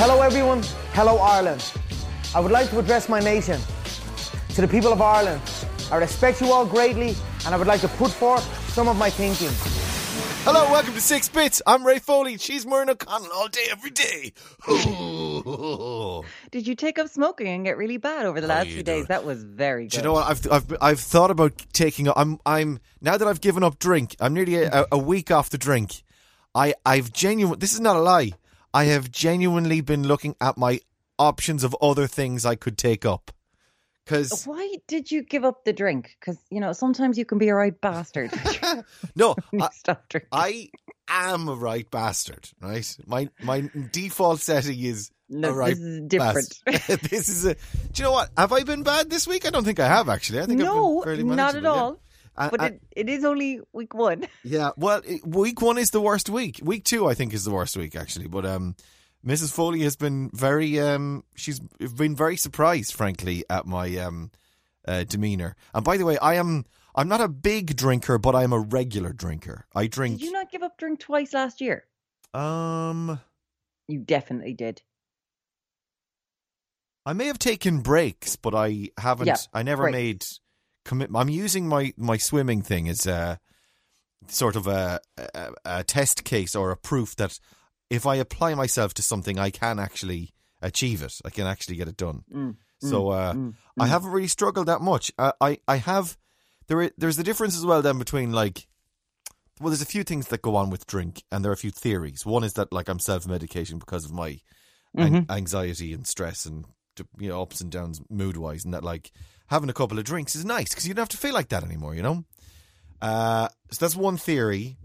Hello, everyone. Hello, Ireland. I would like to address my nation. To the people of Ireland, I respect you all greatly, and I would like to put forth some of my thinking. Hello, welcome to Six Bits. I'm Ray Foley. She's Muireann O'Connell all day, every day. Did you take up smoking and get really bad over the How last few doing? days? That was very good. Do you know what? I've I've I've thought about taking. I'm I'm now that I've given up drink. I'm nearly a, a week off the drink. I I've genuine. This is not a lie. I have genuinely been looking at my options of other things I could take up. Because Why did you give up the drink? Because you know sometimes you can be a right bastard. no, I, Stop drinking. I am a right bastard. Right, my my default setting is No, a right this is different. bastard. this is a. Do you know what? Have I been bad this week? I don't think I have actually. I think I've no, been fairly not at all. But it, it is only week one. Yeah, well, week one is the worst week. Week two, I think, is the worst week actually. But um, Mrs. Foley has been very um, she's been very surprised, frankly, at my um, uh, demeanor. And by the way, I am I'm not a big drinker, but I am a regular drinker. I drink. Did you not give up drink twice last year? Um, You definitely did. I may have taken breaks, but I haven't. Yeah, I never made commit. I'm using my my swimming thing as a sort of a, a a test case or a proof that if I apply myself to something, I can actually achieve it. I can actually get it done. Mm, So uh, mm, I mm. haven't really struggled that much. I I, I have there there's a difference as well then between like. Well, there's a few things that go on with drink, and there are a few theories. One is that like I'm self medicating because of my an- Mhm. anxiety and stress and you know ups and downs mood wise, and that like having a couple of drinks is nice because you don't have to feel like that anymore. You know, uh, so that's one theory,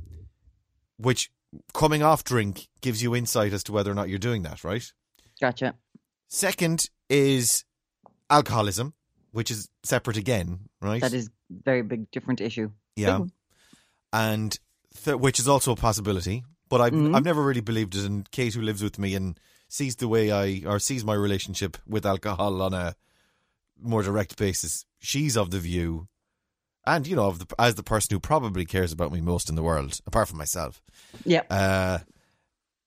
which coming off drink gives you insight as to whether or not you're doing that. Right. Gotcha. Second is alcoholism, which is separate again. Right. That is very big, different issue. yeah, Big- and th- which is also a possibility. But I've Mhm. I've never really believed it. And Kate, who lives with me and sees the way I or sees my relationship with alcohol on a more direct basis, she's of the view, and you know, of the as the person who probably cares about me most in the world, apart from myself. Yeah. Uh,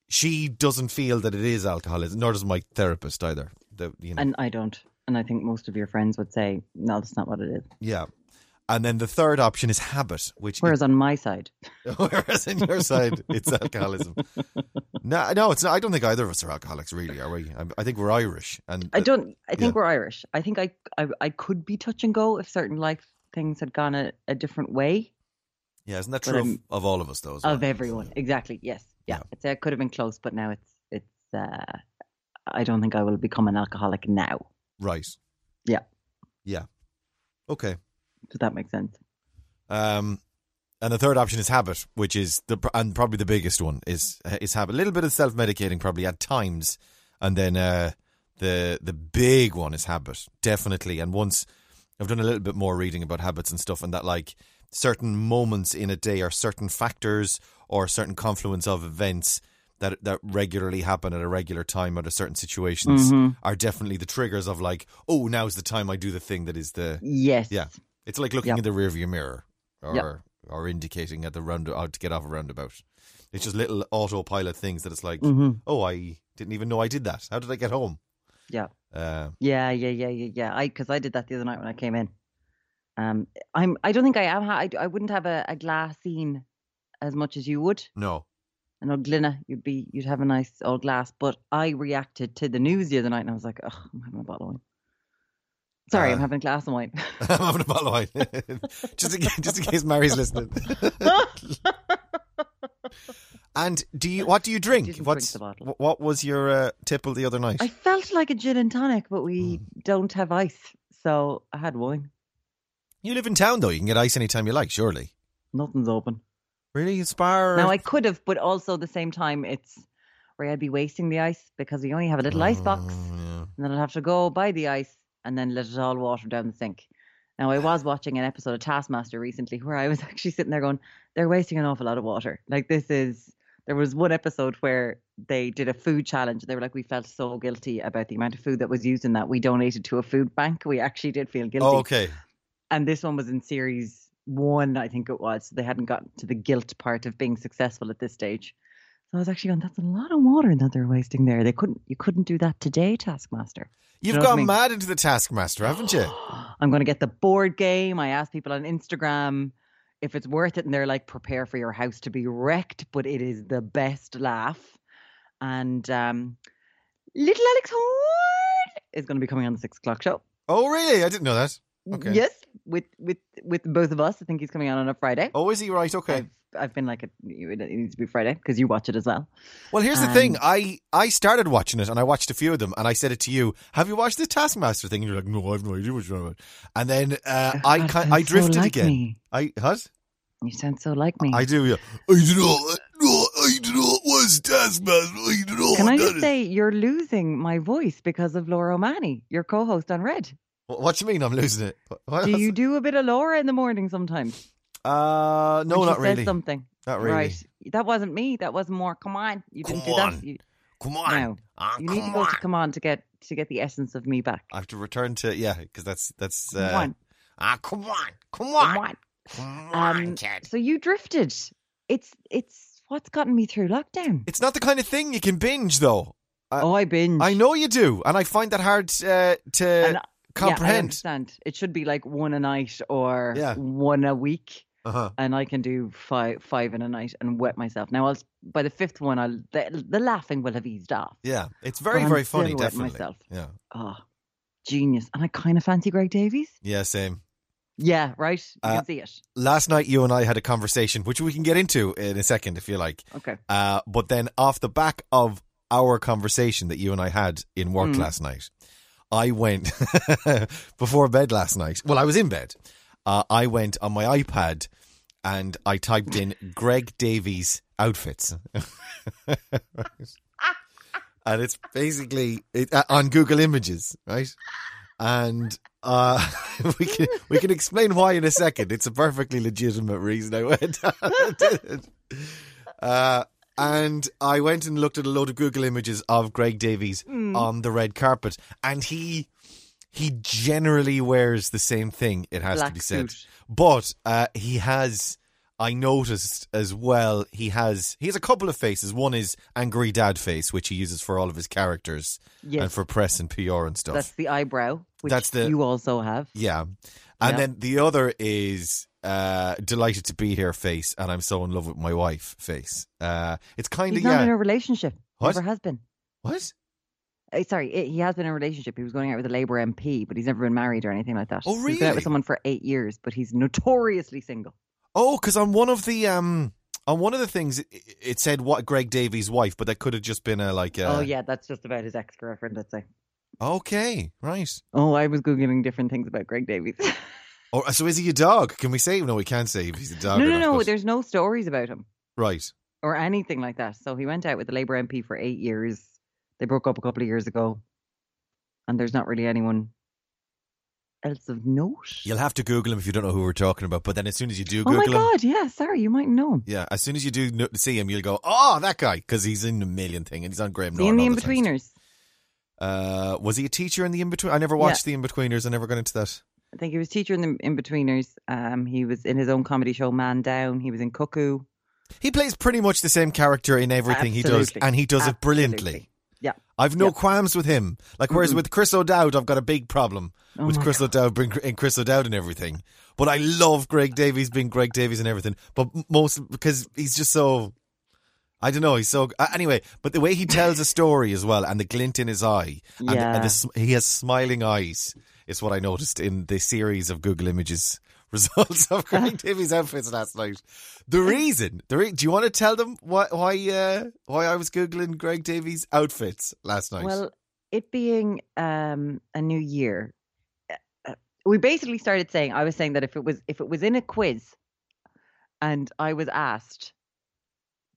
she doesn't feel that it is alcoholism, nor does my therapist either. The, you know, And I don't. And I think most of your friends would say, no, that's not what it is. yeah. And then the third option is habit, which Whereas on my side, Whereas in your side, it's alcoholism. No, no, it's not. I don't think either of us are alcoholics, really, are we? I, I think we're Irish, and I don't. I think yeah. we're Irish. I think I, I I could be touch and go if certain life things had gone a, a different way yeah, isn't that but true of, of all of us, though? Of well? everyone. Exactly. Yes. Yeah. Yeah. I'd say I could have been close, but now it's it's. uh I don't think I will become an alcoholic now. right? Yeah. yeah. Okay. Does that make sense? Um, and the third option is habit, which is the and probably the biggest one is is habit. A little bit of self medicating, probably at times, and then uh, the the big one is habit, definitely. And once I've done a little bit more reading about habits and stuff, and that like certain moments in a day or certain factors or certain confluence of events that that regularly happen at a regular time under certain situations Mhm. are definitely the triggers of like, oh, now's the time I do the thing that is the Yes. yeah. It's like looking Yep. in the rearview mirror or Yep. or indicating at the round out to get off a roundabout. It's just little autopilot things that it's like, hmm oh, I didn't even know I did that. How did I get home? Yeah. Uh, Yeah. Yeah. Yeah. Yeah. Yeah. I because I did that the other night when I came in. Um, I'm. I don't think I am. I, I wouldn't have a, a glass scene as much as you would. no. I know Glenna, you'd be you'd have a nice old glass, but I reacted to the news the other night and I was like, oh, I'm having a bottle of wine. Sorry, I'm Uh, having a glass of wine. I'm having a bottle of wine. just, in, case- just in case Mary's listening. and do you? What do you drink? drink What's the bottle. what was your uh, tipple the other night? I felt like a gin and tonic, but we Mm. don't have ice, so I had wine. You live in town though. You can get ice anytime you like. Surely. Nothing's open. Really, Spar? Now I could have, but also at the same time, it's where I'd be wasting the ice because we only have a little ice box, Oh, yeah. and then I'd have to go buy the ice and then let it all water down the sink. Now I was watching an episode of Taskmaster recently where I was actually sitting there going, "They're wasting an awful lot of water. Like this is." There was one episode where they did a food challenge. They were like, "We felt so guilty about the amount of food that was used in that. We donated to a food bank. We actually did feel guilty." Oh, okay. and this one was in series one, I think it was. So they hadn't gotten to the guilt part of being successful at this stage. I was actually going, that's a lot of water that they're wasting there. They couldn't, you couldn't do that today, Taskmaster. You've know what I gone mean? mad into the Taskmaster, haven't you? I'm going to get the board game. I asked people on Instagram if it's worth it, and they're like, prepare for your house to be wrecked, but it is the best laugh. And um, little Alex Horne is going to be coming on the six o'clock show. Oh, really? I didn't know that. Okay. Yes, with with with both of us. I think he's coming on on a Friday. Oh, is he right? Okay. I've, I've been like, it it needs to be Friday because you watch it as well. Well, here's the thing. Um, I I started watching it and I watched a few of them and I said it to you. Have you watched the Taskmaster thing? And you're like, no, I have no idea what you're talking about. And then uh, I God, kind sounds I so drifted like again. me. I what? You sound so like me. I do. Yeah. I don't. No, I don't know. What's Taskmaster? I don't. Can I just say you're losing my voice because of Laura O'Mahony, your co-host on Red. What, what do you mean? I'm losing it. What Do you do a bit of Laura in the morning sometimes? Uh, no, not really. Something. Not really. Right. That wasn't me. That was more. Come on. You didn't do on. that. You, Come on. no. Ah, You need to come go on. to come on to get to get the essence of me back. I have to return to yeah, because that's that's. Come uh, on. Ah, come on, come on, Come on, on. come on, Um, kid. So you drifted. It's it's what's gotten me through lockdown. It's not the kind of thing you can binge, though. I- oh, I binge. I know you do, and I find that hard uh, to And, uh, Yeah, I comprehend. understand. It should be like one a night or Yeah. one a week. Uh-huh. and I can do five five in a night and wet myself. Now, I'll by the fifth one, I'll the, the laughing will have eased off. Yeah, it's very very funny. Definitely. myself. Yeah, Oh, genius! And I kind of fancy Greg Davies. yeah, same. Yeah, right. You Uh, can see it. Last night, you and I had a conversation, which we can get into in a second if you like. Okay. Uh, but then, off the back of our conversation that you and I had in work Mm. last night, I went before bed last night. Well, I was in bed. Uh, I went on my iPad and I typed in Greg Davies outfits. and it's basically it, uh, on Google Images, right? And uh, we can we can explain why in a second. It's a perfectly legitimate reason I went. Uh, and I went and looked at a load of Google images of Greg Davies on the red carpet, and he he generally wears the same thing. It has to Black be said, suit. but uh, he has. I noticed as well. He has he has a couple of faces. One is angry dad face, which he uses for all of his characters Yes. and for press and PR and stuff. That's the eyebrow, which That's the- you also have. Yeah. And Yeah. then the other is uh delighted to be here face and I'm so in love with my wife face. Uh it's kind of not in a relationship. What? Never has been. What? Uh, sorry, he has been in a relationship. He was going out with a Labour MP, but he's never been married or anything like that. Oh, really? He's been out with someone for eight years, but he's notoriously single. Oh, cuz on one of the um on one of the things it, it said what Greg Davies' wife, but that could have just been a like a oh yeah, that's just about his ex girlfriend. Let's say. Okay, right. Oh, I was googling different things about Greg Davies. Or so is he a dog? Can we say no we can't say if he's a dog no, no, no. but- There's no stories about him Right. or anything like that. So he went out with the Labour MP for eight years. They broke up a couple of years ago, and there's not really anyone else of note. You'll have to Google him if you don't know who we're talking about, but then as soon as you do oh Google my him god! Yeah, sorry, you might know him. Yeah, as soon as you do no- see him, you'll go, "Oh, that guy," because he's in a million thing and he's on Graham in the. Inbetweeners? Uh, was he a teacher in the in between? I never watched the in betweeners. I never got into that. I think he was teacher in the Inbetweeners. Um, he was in his own comedy show, Man Down. He was in Cuckoo. He plays pretty much the same character in everything he does, and he does it brilliantly. Yeah. I've no Yeah. qualms with him. Like whereas with Chris O'Dowd, I've got a big problem Oh with Chris O'Dowd being and Chris O'Dowd and everything. But I love Greg Davies being Greg Davies and everything. But most because he's just so. I don't know. He's so uh, anyway. But the way he tells a story as well, and the glint in his eye, and, the, and the, he has smiling eyes, is what I noticed in the series of Google Images results of Greg Davies outfits last night. The reason, the re- do you want to tell them why why uh, why I was googling Greg Davies outfits last night? Well, it being um, a new year, uh, we basically started saying. I was saying that if it was if it was in a quiz, and I was asked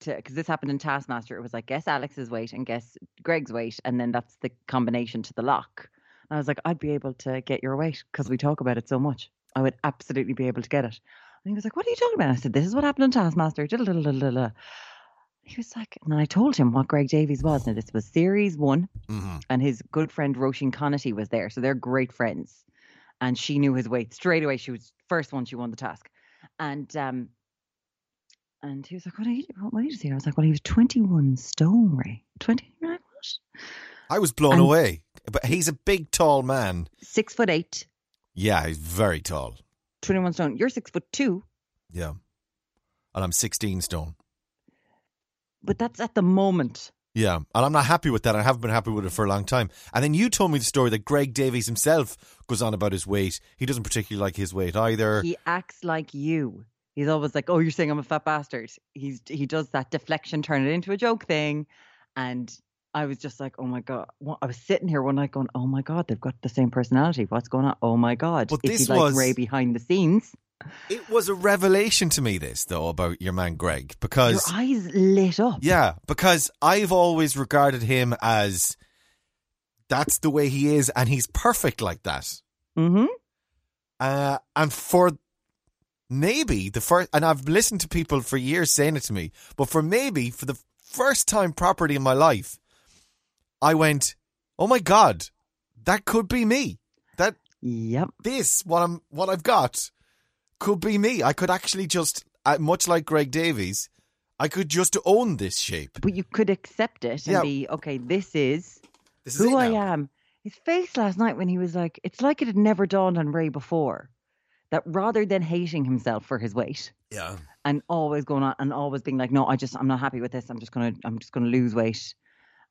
to because this happened in Taskmaster, it was like guess Alex's weight and guess Greg's weight, and then that's the combination to the lock. And I was like, I'd be able to get your weight because we talk about it so much. I would absolutely be able to get it. And he was like, What are you talking about? I said, This is what happened in Taskmaster. He was like, and I told him what Greg Davies was. Now, this was series one hmm and his good friend Roisin Conaty was there. So they're great friends. And she knew his weight straight away. She was first one, she won the task. And um And he was like, "What age? What weight is he?" I was like, "Well, he was twenty-one stone, Ray. Twenty? You're like, what? I was blown And- away. But he's a big, tall man. Six foot eight, Yeah, he's very tall. 21 stone. You're six foot two, Yeah. And I'm 16 stone. but that's at the moment. Yeah, and I'm not happy with that. I haven't been happy with it for a long time. And then you told me the story that Greg Davies himself goes on about his weight. He doesn't particularly like his weight either. He acts like you. He's always like, "Oh, you're saying I'm a fat bastard." He's he does that deflection, turn it into a joke thing, and I was just like, "Oh my god!" What- I was sitting here one night going, "Oh my god, they've got the same personality. What's going on? Oh my god!" But if this you like was- Ray behind the scenes, It was a revelation to me, this though, about your man Greg, your because eyes lit up. yeah, because I've always regarded him as that's the way he is, and he's perfect like that. Mm-hmm. Uh, and for maybe the first, and I've listened to people for years saying it to me, but for maybe for the first time properly in my life, I went, "Oh my god, that could be me. That Yep. this what I'm what I've got could be me. I could actually just, uh, much like Greg Davies, I could just own this shape. But you could accept it and Yeah. be okay. This is This is who I am. His face last night when he was like, it's like it had never dawned on Ray before that rather than hating himself for his weight Yeah, and always going on and always being like, no, I just, I'm not happy with this. I'm just gonna, I'm just gonna lose weight.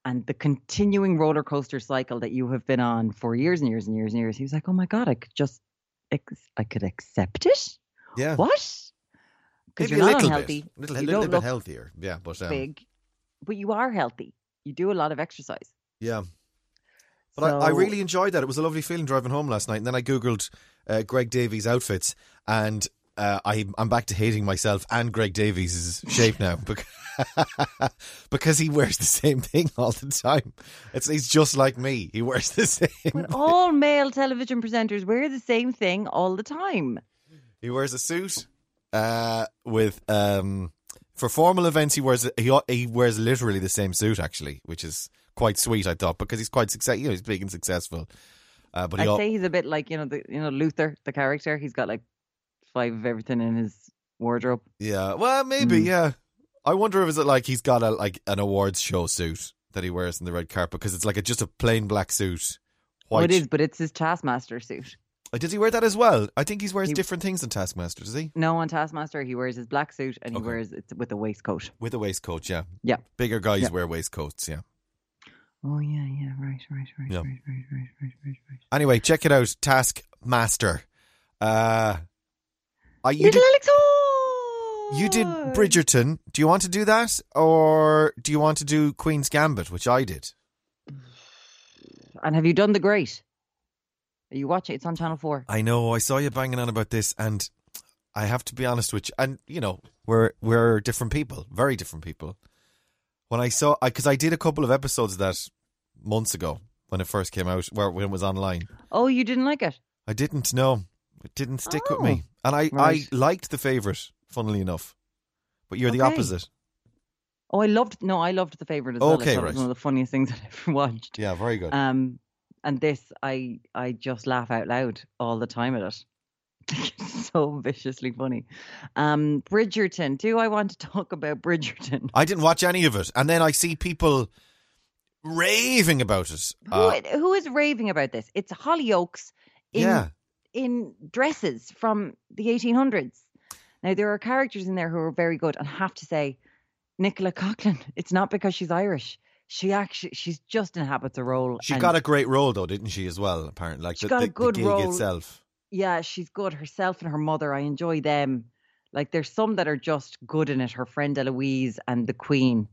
And the continuing roller coaster cycle that you have been on for years and years and years and years. He was like, oh my god, I could just, ex- I could accept it. yeah. What? Because you're a not little unhealthy. bit, little, you little bit healthier. Yeah, but um, big, but you are healthy. You do a lot of exercise. yeah. But I, I really enjoyed that. It was a lovely feeling driving home last night. And then I googled uh, Greg Davies outfits, and uh, I, I'm back to hating myself and Greg Davies' shape now because, because he wears the same thing all the time. It's he's just like me. He wears the same. But all male television presenters wear the same thing all the time. He wears a suit uh, with um, for formal events. He wears he he wears literally the same suit actually, which is quite sweet. I thought because he's quite success. You know, he's big and successful. Uh, but I'd al- say he's a bit like you know the you know Luther, the character. He's got like five of everything in his wardrobe. Yeah, well, maybe. Mm. Yeah, I wonder if it's like he's got a like an awards show suit that he wears in the red carpet because it's like a, just a plain black suit. Oh, White. it is, but it's his Taskmaster suit. Does he wear that as well? I think he wears He- different things than Taskmaster. Does he? No, on Taskmaster he wears his black suit and he Okay. wears it with a waistcoat. With a waistcoat, yeah. Yeah. Bigger guys Yeah. wear waistcoats, yeah. Oh yeah, yeah, right, right, right, Yeah. right, right, right, right, right, right. Anyway, check it out, Taskmaster. Uh, I, you Little did Alex you did Bridgerton. Do you want to do that, or do you want to do Queen's Gambit, which I did? And have you done the Great? Are you watching? It's on Channel Four. I know. I saw you banging on about this, and I have to be honest with you. And you know, we're we're different people, very different people. When I saw, because I, did a couple of episodes of that months ago when it first came out, where when it was online. Oh, you didn't like it? I didn't know. It didn't stick with Oh, me, and I right. I liked the favorite. Funnily enough, but you're the opposite. Oh, I loved. No, I loved the favorite as well. I Okay, it right. was one of the funniest things I've ever watched. Yeah, very good. Um, and this, I I just laugh out loud all the time at it. So viciously funny. Um, Bridgerton. Do I want to talk about Bridgerton? I didn't watch any of it, and then I see people raving about it. Who, Uh, who is raving about this? It's Hollyoaks in yeah, in dresses from the 1800s. Now there are characters in there who are very good, and I have to say, Nicola Coughlan. It's not because she's Irish. She actually, she's just inhabits a role. she got a great role though, didn't she? As well, apparently, like She the, got a the- the good gig role. itself. yeah, she's good. Herself and her mother, I enjoy them. Like there's some that are just good in it. Her friend Eloise and the Queen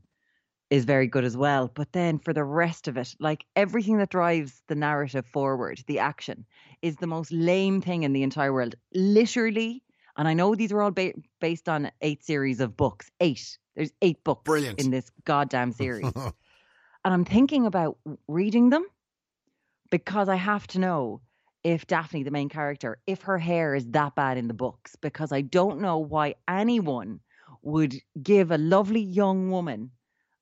is very good as well. But then for the rest of it, like everything that drives the narrative forward, the action is the most lame thing in the entire world. Literally, and I know these are all ba- based on eight series of books. Eight. There's eight books Brilliant. in this goddamn series. and I'm thinking about reading them because I have to know if Daphne, the main character, if her hair is that bad in the books, because I don't know why anyone would give a lovely young woman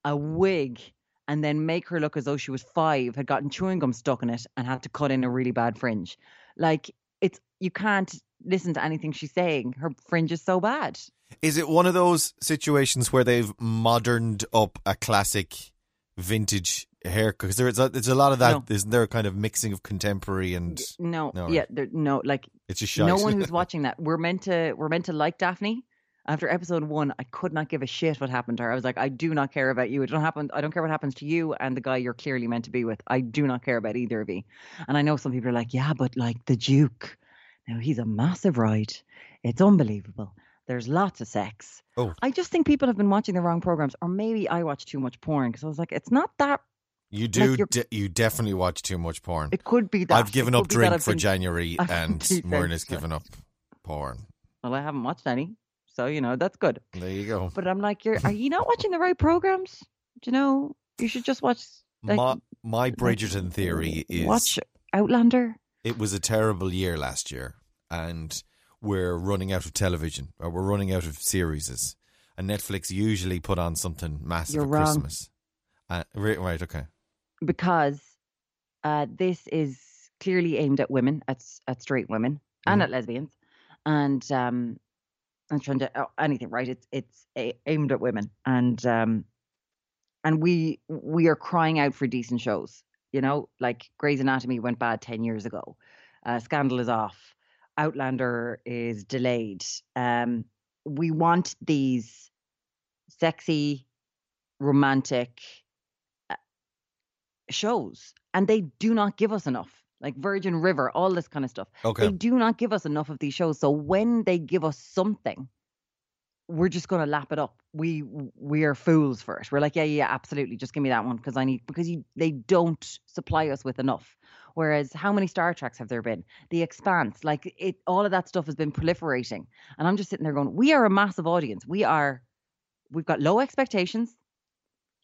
a wig and then make her look as though she was five, had gotten chewing gum stuck in it, and had to cut in a really bad fringe. Like it's you can't listen to anything she's saying. Her fringe is so bad. Is it one of those situations where they've moderned up a classic vintage haircut? Because there's a, there's a lot of that, No. isn't there? A kind of mixing of contemporary and No, No, yeah, there, no, like it's just shite. no one who's watching that. We're meant to we're meant to like Daphne. After episode one, I could not give a shit what happened to her. I was like, I do not care about you. It don't happen. I don't care what happens to you and the guy you're clearly meant to be with. I do not care about either of you. And I know some people are like, yeah, but like the Duke, now he's a massive ride. It's unbelievable. There's lots of sex. Oh. I just think people have been watching the wrong programs, or maybe I watch too much porn because I was like, it's not that. you do. you're- de- you definitely watch too much porn. It could be that. I've given up could be that drink for been- January, and Muireann's sensitive. given up porn. Well, I haven't watched any, so you know that's good. There you go. But I'm like, you're are you not watching the right programs? Do you know you should just watch like, my my Bridgerton theory is watch Outlander. it was a terrible year last year, and we're running out of television, or we're running out of series. And Netflix usually put on something massive You're at wrong. Christmas. Uh, right, right, okay. because uh, this is clearly aimed at women, at at straight women, and Mhm. at lesbians, and um, and trying to oh, anything right. It's it's aimed at women, and um, and we we are crying out for decent shows. You know, like Grey's Anatomy went bad ten years ago. Uh, Scandal is off. Outlander is delayed. Um, we want these sexy, romantic uh, shows, and they do not give us enough. Like Virgin River, all this kind of stuff. Okay. They do not give us enough of these shows. So when they give us something, we're just going to lap it up. We we are fools for it. We're like, yeah, yeah, absolutely. Just give me that one because I need because you they don't supply us with enough. Whereas how many Star Treks have there been? The Expanse, like it, all of that stuff has been proliferating, and I'm just sitting there going, we are a massive audience. We are, we've got low expectations.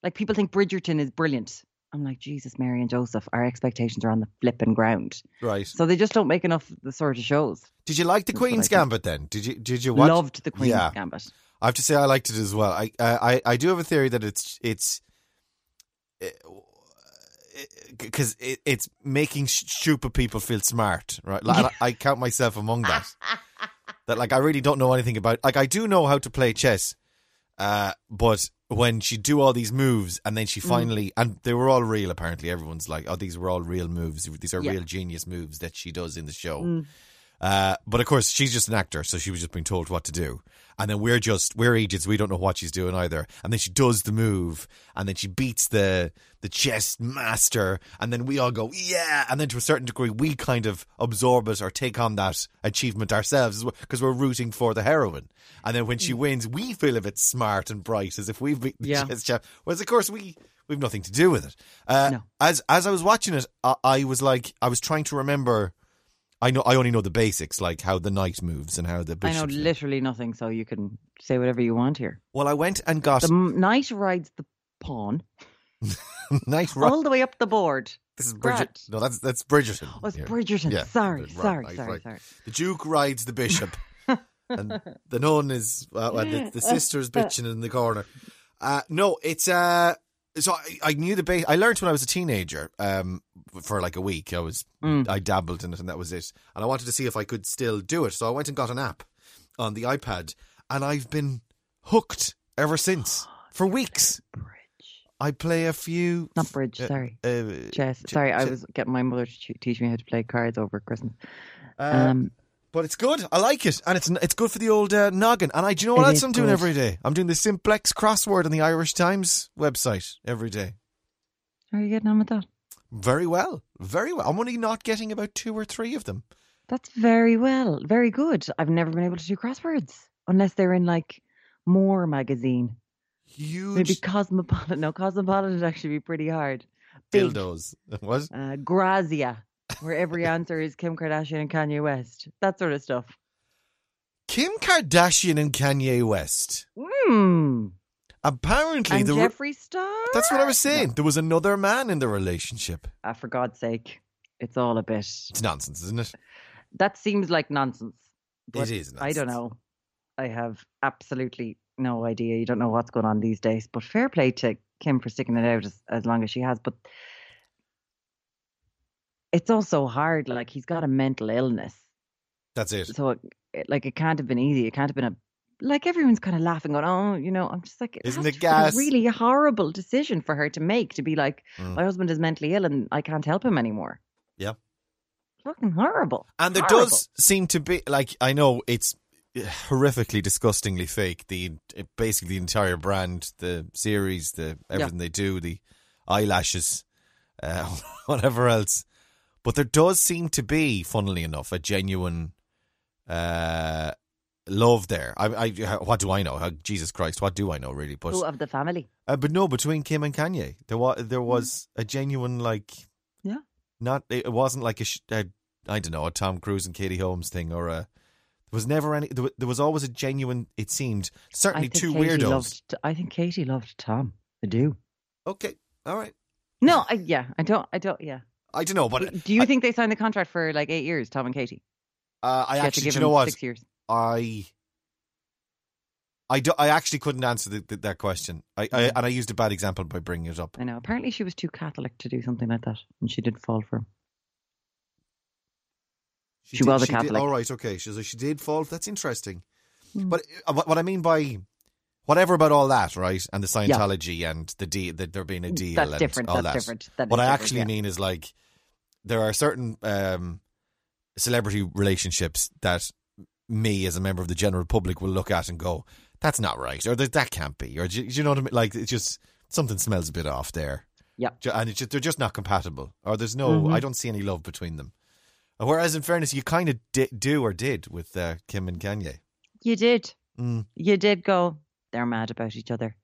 Like people think Bridgerton is brilliant. I'm like, Jesus, Mary and Joseph, our expectations are on the flipping ground. Right. So they just don't make enough of the sort of shows. Did you like the That's Queen's. Gambit then? Did you did you watch? Loved the Queen's Yeah. Gambit. I have to say I liked it as well. I uh, I I do have a theory that it's it's because it, it's making stupid people feel smart, right? Like, I, I count myself among that. that like I really don't know anything about. Like I do know how to play chess, uh, but when she do all these moves and then Mm. she finally and they were all real. Apparently, everyone's like, "Oh, these were all real moves. These are Yeah. real genius moves that she does in the show." Mm. Uh, but of course, she's just an actor, so she was just being told what to do. And then we're just we're agents, we don't know what she's doing either. And then she does the move, and then she beats the the chess master, and then we all go yeah. And then to a certain degree, we kind of absorb it or take on that achievement ourselves because we're rooting for the heroine. And then when she wins, we feel a bit smart and bright, as if we've beaten the Yeah. chess champ. Whereas of course we. We've nothing to do with it. Uh, No. As as I was watching it, I, I was like, I was trying to remember I know I only know the basics, like how the knight moves and how the bishop I know literally nothing, so you can say whatever you want here. Well, I went and got The knight rides the pawn knight. All the way up the board. this is. Bridget. No, that's that's Bridgerton. Oh, it's here. Bridgerton. Yeah, sorry, right, sorry, right, sorry, sorry. The Duke rides the bishop, and the nun is well, well, the, the sister's bitching in the corner. Uh, no, it's uh. So I, I knew the base. I learned when I was a teenager. Um, for like a week, I was Mm. I dabbled in it, and that was it. And I wanted to see if I could still do it, so I went and got an app on the iPad, and I've been hooked ever since for weeks. Bridge, I play a few. not bridge. uh, sorry, Uh, chess. ch- Sorry, I was getting my mother to teach me how to play cards over Christmas. uh, Um, but it's good. I like it, and it's it's good for the old uh, noggin. And I, do you know what It else I'm doing every day? I'm doing the simplex crossword on the Irish Times website every day. how are you getting on with that? Very well, very well. I'm only not getting about two or three of them. That's very well, very good. I've never been able to do crosswords unless they're in like More magazine, Huge maybe Cosmopolitan. No, Cosmopolitan would actually be pretty hard. Big, dildos. What? uh, Grazia, where every answer is Kim Kardashian and Kanye West. That sort of stuff. Kim Kardashian and Kanye West. Hmm. Apparently, And the re- Jeffree Star. that's what I was saying. There was another man in the relationship. Ah, for God's sake, it's all a bit. It's nonsense, isn't it? That seems like nonsense. it is. I don't know. I have absolutely no idea. You don't know what's going on these days. But fair play to Kim for sticking it out as, as long as she has. But it's also hard. Like he's got a mental illness. That's it. So, it, it- like, it can't have been easy. It can't have been a like everyone's kind of laughing, going, "Oh, you know." I'm just like, it Isn't it to have been gas? a really horrible decision for her to make to be like, Mm. "My husband is mentally ill and I can't help him anymore." Yeah. fucking horrible. And there Horrible. does seem to be like I know it's horrifically, disgustingly fake. The basically the entire brand, the series, the everything they do, the eyelashes, uh, whatever else. But there does seem to be, funnily enough, a genuine uh, love there. I, I, what do I know? Uh, Jesus Christ, what do I know really? But Who of the family? uh, but no, between Kim and Kanye, there was there was a genuine like, Yeah. not it wasn't like a, a I don't know a Tom Cruise and Katie Holmes thing or a. There was never any. There was, there was always a genuine. It seemed certainly two Katie weirdos. Loved, I think Katie loved Tom. I do. Okay, all right. No, I, yeah, I don't. I don't. Yeah. I don't know, but do you I, think they signed the contract for like eight years, Tom and Katie? uh, I She to actually, you know what? Six years. I. I, do, I actually couldn't answer the, the, that question. I, I and I used a bad example by bringing it up. I know. Apparently, she was too Catholic to do something like that, and she did fall for him. She was a did- Catholic. all right, okay. She, so she did fall. That's interesting. Mm. But uh, what, what I mean by whatever about all that, right, and the Scientology and the deal, that there being a deal, That's and different. all That's that. different. That what I different, actually yeah. mean is like there are certain um, celebrity relationships that me, as a member of the general public, will look at and go, "That's not right," or "That can't be," or do you, know what I mean? Like it's just something smells a bit off there. Yeah. And it's just, they're just not compatible, or there's no. Mhm. I don't see any love between them. Whereas, in fairness, you kind of di- do or did with uh, Kim and Kanye. You did. Mm. You did go. They're mad about each other.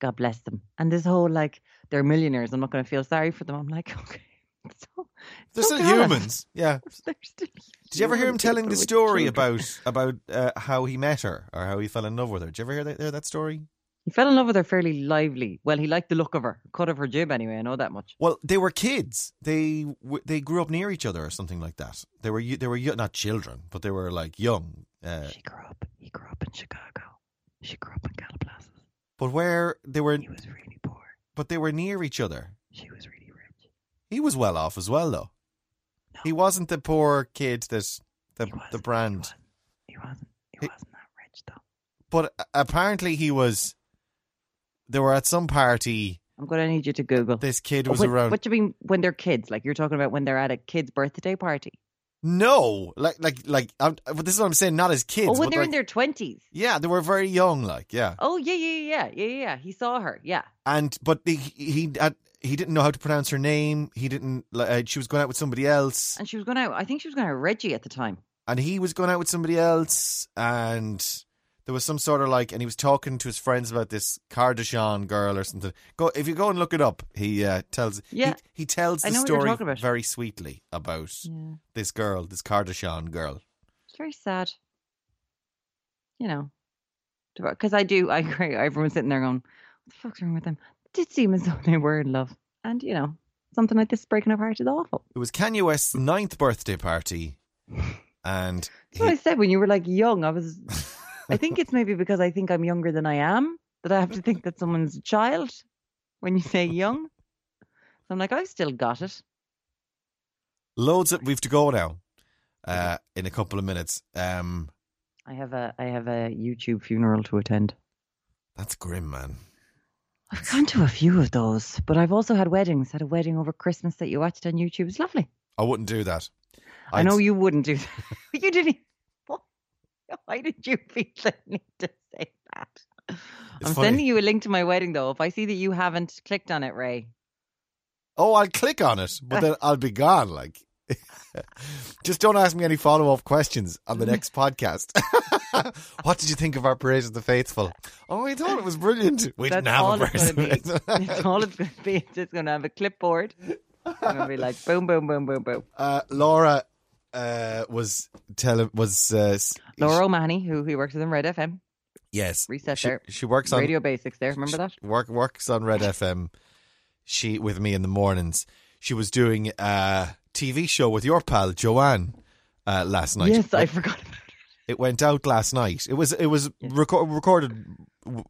God bless them. And this whole like they're millionaires. I'm not going to feel sorry for them. I'm like, okay, so, They're so still gallant. humans. Yeah. They're still Did you ever hear him telling the story about about uh, how he met her or how he fell in love with her? Did you ever hear that, hear that story? He fell in love with her fairly lively. Well, he liked the look of her. Cut of her jib anyway. I know that much. Well, they were kids. They they grew up near each other or something like that. They were they were not children, but they were like young. Uh, she grew up. He grew up in Chicago. She grew up in Calabasas. but where they were, He was really poor. but they were near each other. She was really rich. He was well off as well, though. No, He wasn't the poor kid that the he the wasn't, brand. He wasn't. He He- wasn't that rich though. But uh, apparently, he was. They were at some party. I'm going to need you to Google. This kid Oh, was what, around. What do you mean when they're kids? Like you're talking about when they're at a kid's birthday party? No, like like like. I'm, but this is what I'm saying. Not as kids. oh, when they're like, in their twenties. Yeah, they were very young. Like yeah, Oh yeah, yeah, yeah, yeah, yeah, yeah. He saw her. Yeah. and but he he had, he didn't know how to pronounce her name. He didn't. like, Uh, she was going out with somebody else, And she was going out. I think she was going out with Reggie at the time. and he was going out with somebody else, and there was some sort of like, and he was talking to his friends about this Kardashian girl or something. Go if you go and look it up. He uh, tells Yeah. he, he tells the know what you're story very sweetly about Yeah. this girl, this Kardashian girl. It's very sad. You know, because I do. I agree. Everyone's sitting there going, "What the fuck's wrong with them?" It did seem as though they were in love, and you know, something like this breaking apart is awful. It was Kanye West's ninth birthday party, and That's what I said when you were like young. I was. I think it's maybe because I think I'm younger than I am that I have to think that someone's a child when you say young. So I'm like, I've still got it. loads of we've to go now. Uh, in a couple of minutes. Um, I have a I have a YouTube funeral to attend. that's grim, man. I've gone to a few of those, but I've also had weddings. Had a wedding over Christmas that you watched on YouTube. It's lovely. I wouldn't do that. I know you wouldn't do that. you didn't. Why did you feel the need to say that? I'm funny. sending you a link to my wedding though. If I see that you haven't clicked on it, Ray, Oh, I'll click on it, but then I'll be gone. Like, just don't ask me any follow up questions on the next podcast. what did you think of our parade of the faithful? Oh, I thought it was brilliant. We That's didn't have a it's parade. gonna of the that's all it's going to be. It's just going to have a clipboard. It's going to be like boom, boom, boom, boom, boom. uh, Laura uh, was telling was uh, Laura O'Mahony, who who works with them Red FM, yes, reset she, there. she works on Radio Basics there. Remember that? work works on Red FM. She with me in the mornings. She was doing a TV show with your pal Joanne uh, last night. yes, I It- forgot about it. It went out last night. It was it was Yes. reco- recorded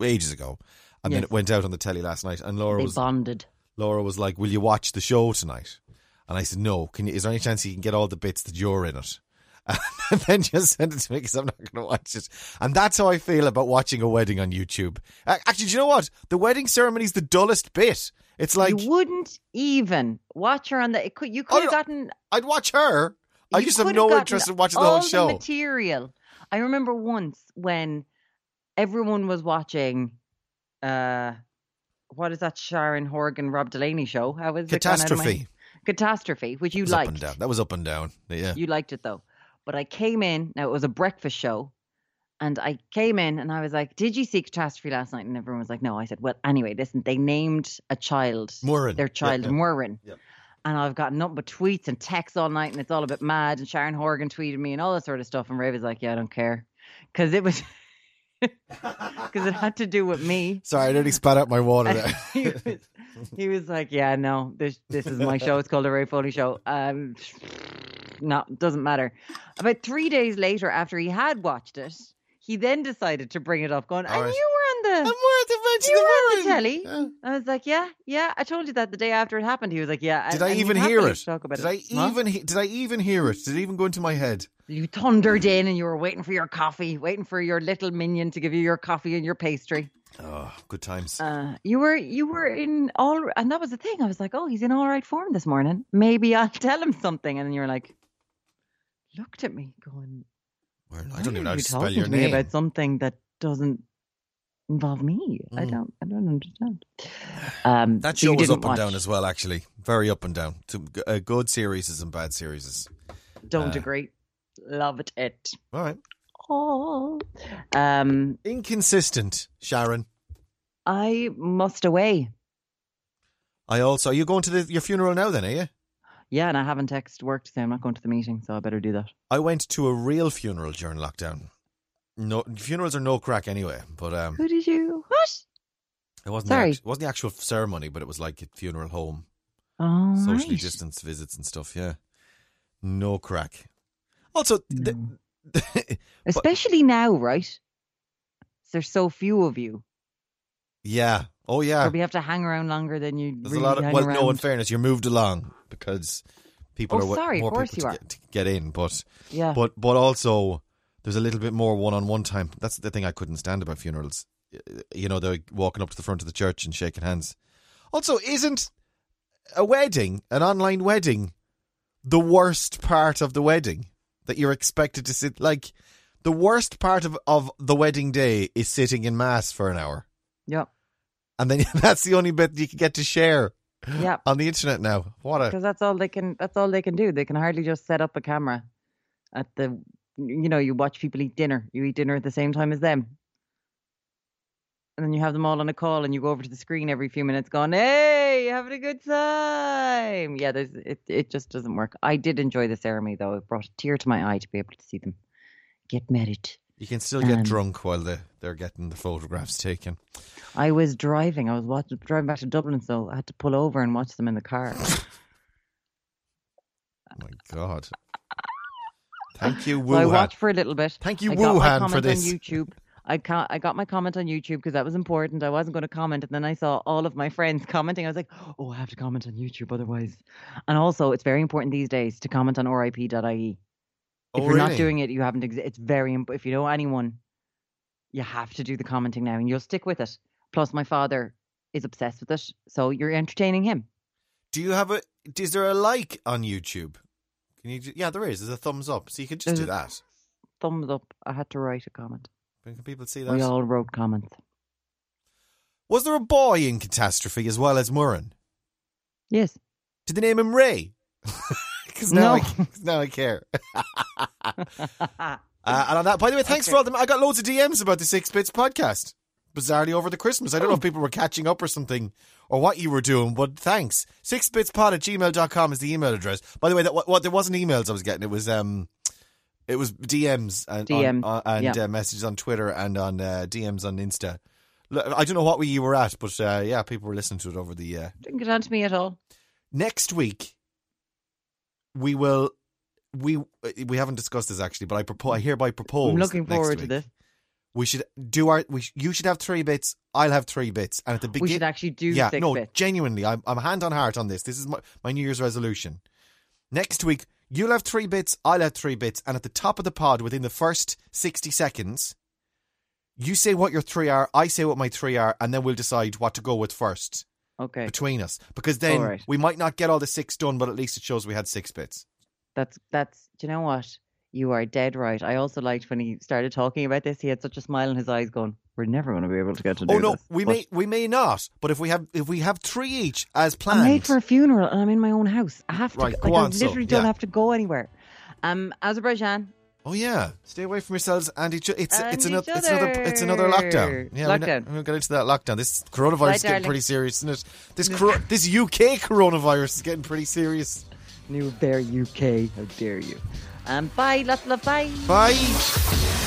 ages ago, and then it went out on the telly last night. And Laura They was bonded. Laura was like, "Will you watch the show tonight?" And I said, "No. Can you? Is there any chance you can get all the bits that you're in it?" and then just send it to me because I'm not going to watch it. And that's how I feel about watching a wedding on YouTube. Actually, do you know what? The wedding ceremony is the dullest bit. It's like you wouldn't even watch her on the. It could, you could have gotten. I'd watch her. I just have no interest in watching the whole show. The material. I remember once when everyone was watching. uh What is that Sharon Horgan Rob Delaney show? How it? out of my- Catastrophe. Catastrophe, which you was up and down. That was up and down. Yeah. You liked it though. But I came in, now it was a breakfast show, and I came in and I was like, Did you see Catastrophe last night? And everyone was like, No. I said, Well, anyway, listen, they named a child, Muireann. their Yeah, child yeah. Muireann. Yep. And I've got nothing but tweets and texts all night, and it's all a bit mad. And Sharon Horgan tweeted me and all that sort of stuff. And Ray was like, Yeah, I don't care. Because it was. Because it had to do with me. Sorry, I nearly spat out my water there. He, was, like, "Yeah, no, this this is my show. It's called the Ray Foley Show. Um, no, doesn't matter." About three days later, after he had watched it, he then decided to bring it up, going, All "And right. you were on I'm the." the You were on the telly. Yeah. I was like, "Yeah, yeah, I told you that the day after it happened." He was like, "Yeah." Did and- I and even hear it? Talk about Did I it. Huh? even he- did I even hear it? Did it even go into my head? You thundered in, and you were waiting for your coffee, waiting for your little minion to give you your coffee and your pastry. Oh, good times. Uh, you were you were in all, and that was the thing. I was like, oh, he's in all right form this morning. Maybe I'll tell him something. And then you were like, looked at me, going, Well, I don't even know how to spell your to me name. about something that doesn't involve me. I Mm. don't, I don't understand. Um, That show was up and down as well, actually. Very up and down. Some g- uh, good series and bad series. Don't uh, agree. Loved it. All right. Um, Inconsistent, Sharon. I must away. I also. Are you going to the, your funeral now then, are you? Yeah, and I haven't texted work to say I'm not going to the meeting, so I better do that. I went to a real funeral during lockdown. No funerals are no crack anyway, but um, Who did you? What? it wasn't Sorry. The it wasn't the actual ceremony, but it was like a funeral home, Oh, socially right. distanced visits and stuff. Yeah, no crack. Also, the, Especially now, right? There's so few of you. yeah, oh yeah. We have to hang around longer than you There's really a lot of well, around. no. In fairness, you're moved along because people Oh, are sorry, of more course people you to are. get, to get in, but yeah. but but also there's a little bit more one-on-one time. That's the thing I couldn't stand about funerals. You know, they're walking up to the front of the church and shaking hands. Also, isn't a wedding, an online wedding, the worst part of the wedding that you're expected to sit like? The worst part of, of the wedding day is sitting in mass for an hour, yeah. and then that's the only bit you can get to share Yeah. on the internet now. What a Because that's all they can that's all they can do. They can hardly just set up a camera at the you know, you watch people eat dinner. You eat dinner at the same time as them. And then you have them all on a call and you go over to the screen every few minutes going, Hey, you having a good time. Yeah, there's it it just doesn't work. I did enjoy the ceremony though. It brought a tear to my eye to be able to see them get married. You can still get Um, drunk while they they're getting the photographs taken. I was driving. I was watching, driving back to Dublin, so I had to pull over and watch them in the car. Oh my god! Thank you, so I watched for a little bit. Thank you, I Wuhan, for this. on YouTube. I ca- I got my comment on YouTube because that was important. I wasn't going to comment, and then I saw all of my friends commenting. I was like, "Oh, I have to comment on YouTube, otherwise." And also, it's very important these days to comment on RIP.ie. Oh, if Oh, you're not doing it, you haven't. Exi- it's very. Imp- if you know anyone, you have to do the commenting now, and you'll stick with it. Plus, my father is obsessed with it, so you're entertaining him. Do you have a? Is there a like on YouTube? Can you? Yeah, there is. There's a thumbs up, so you can just do that. Thumbs up. I had to write a comment. Can people see that? We all wrote comments. Was there a boy in Catastrophe as well as Muireann? Yes. Did they name him Ray? Because now, No. I, now I care. Uh, and on that, by the way, thanks for all them. I got loads of DMs about the Six Bits podcast. Bizarrely over the Christmas. I don't know Oh. if people were catching up or something or what you were doing, but thanks. Sixbitspod at gmail.com is the email address. By the way, that what, what there wasn't emails I was getting. It was um it was DMs and DMs, on, uh, and yeah. uh, messages on Twitter and on uh, DMs on Insta. I don't know what you were at, but uh, yeah, people were listening to it over the uh, Didn't get on to me at all. next week we will we we haven't discussed this actually but i propose i hereby propose I'm looking forward to this. we should do our we sh- you should have three bits i'll have three bits and at the beginning, We should actually do yeah no bits. genuinely I'm, I'm hand on heart on this this is my, my new year's resolution next week You'll have three bits, I'll have three bits, and at the top of the pod, within the first 60 seconds, you say what your three are, I say what my three are, and then we'll decide what to go with first Okay, between us. Because then right. we might not get all the six done, but at least it shows we had six bits. that's that's. Do you know what? You are dead right. I also liked when he started talking about this. He had such a smile in his eyes, going, "We're never going to be able to get to do Oh no, this." we But may we may not, but if we have if we have three each as planned, I'm late for a funeral and I'm in my own house. I have to. Right, like, go I on, so, literally don't yeah. have to go anywhere. Um, Azerbaijan. Oh yeah, stay away from yourselves and each. It's And it's each another it's another it's another lockdown. Yeah, Lockdown. We're, we'll get into that lockdown. This coronavirus Right, is getting darling. pretty serious, isn't it? This coro- this UK coronavirus is getting pretty serious. New Bear UK. How dare you? Um, bye. Lots of love. Bye. Bye.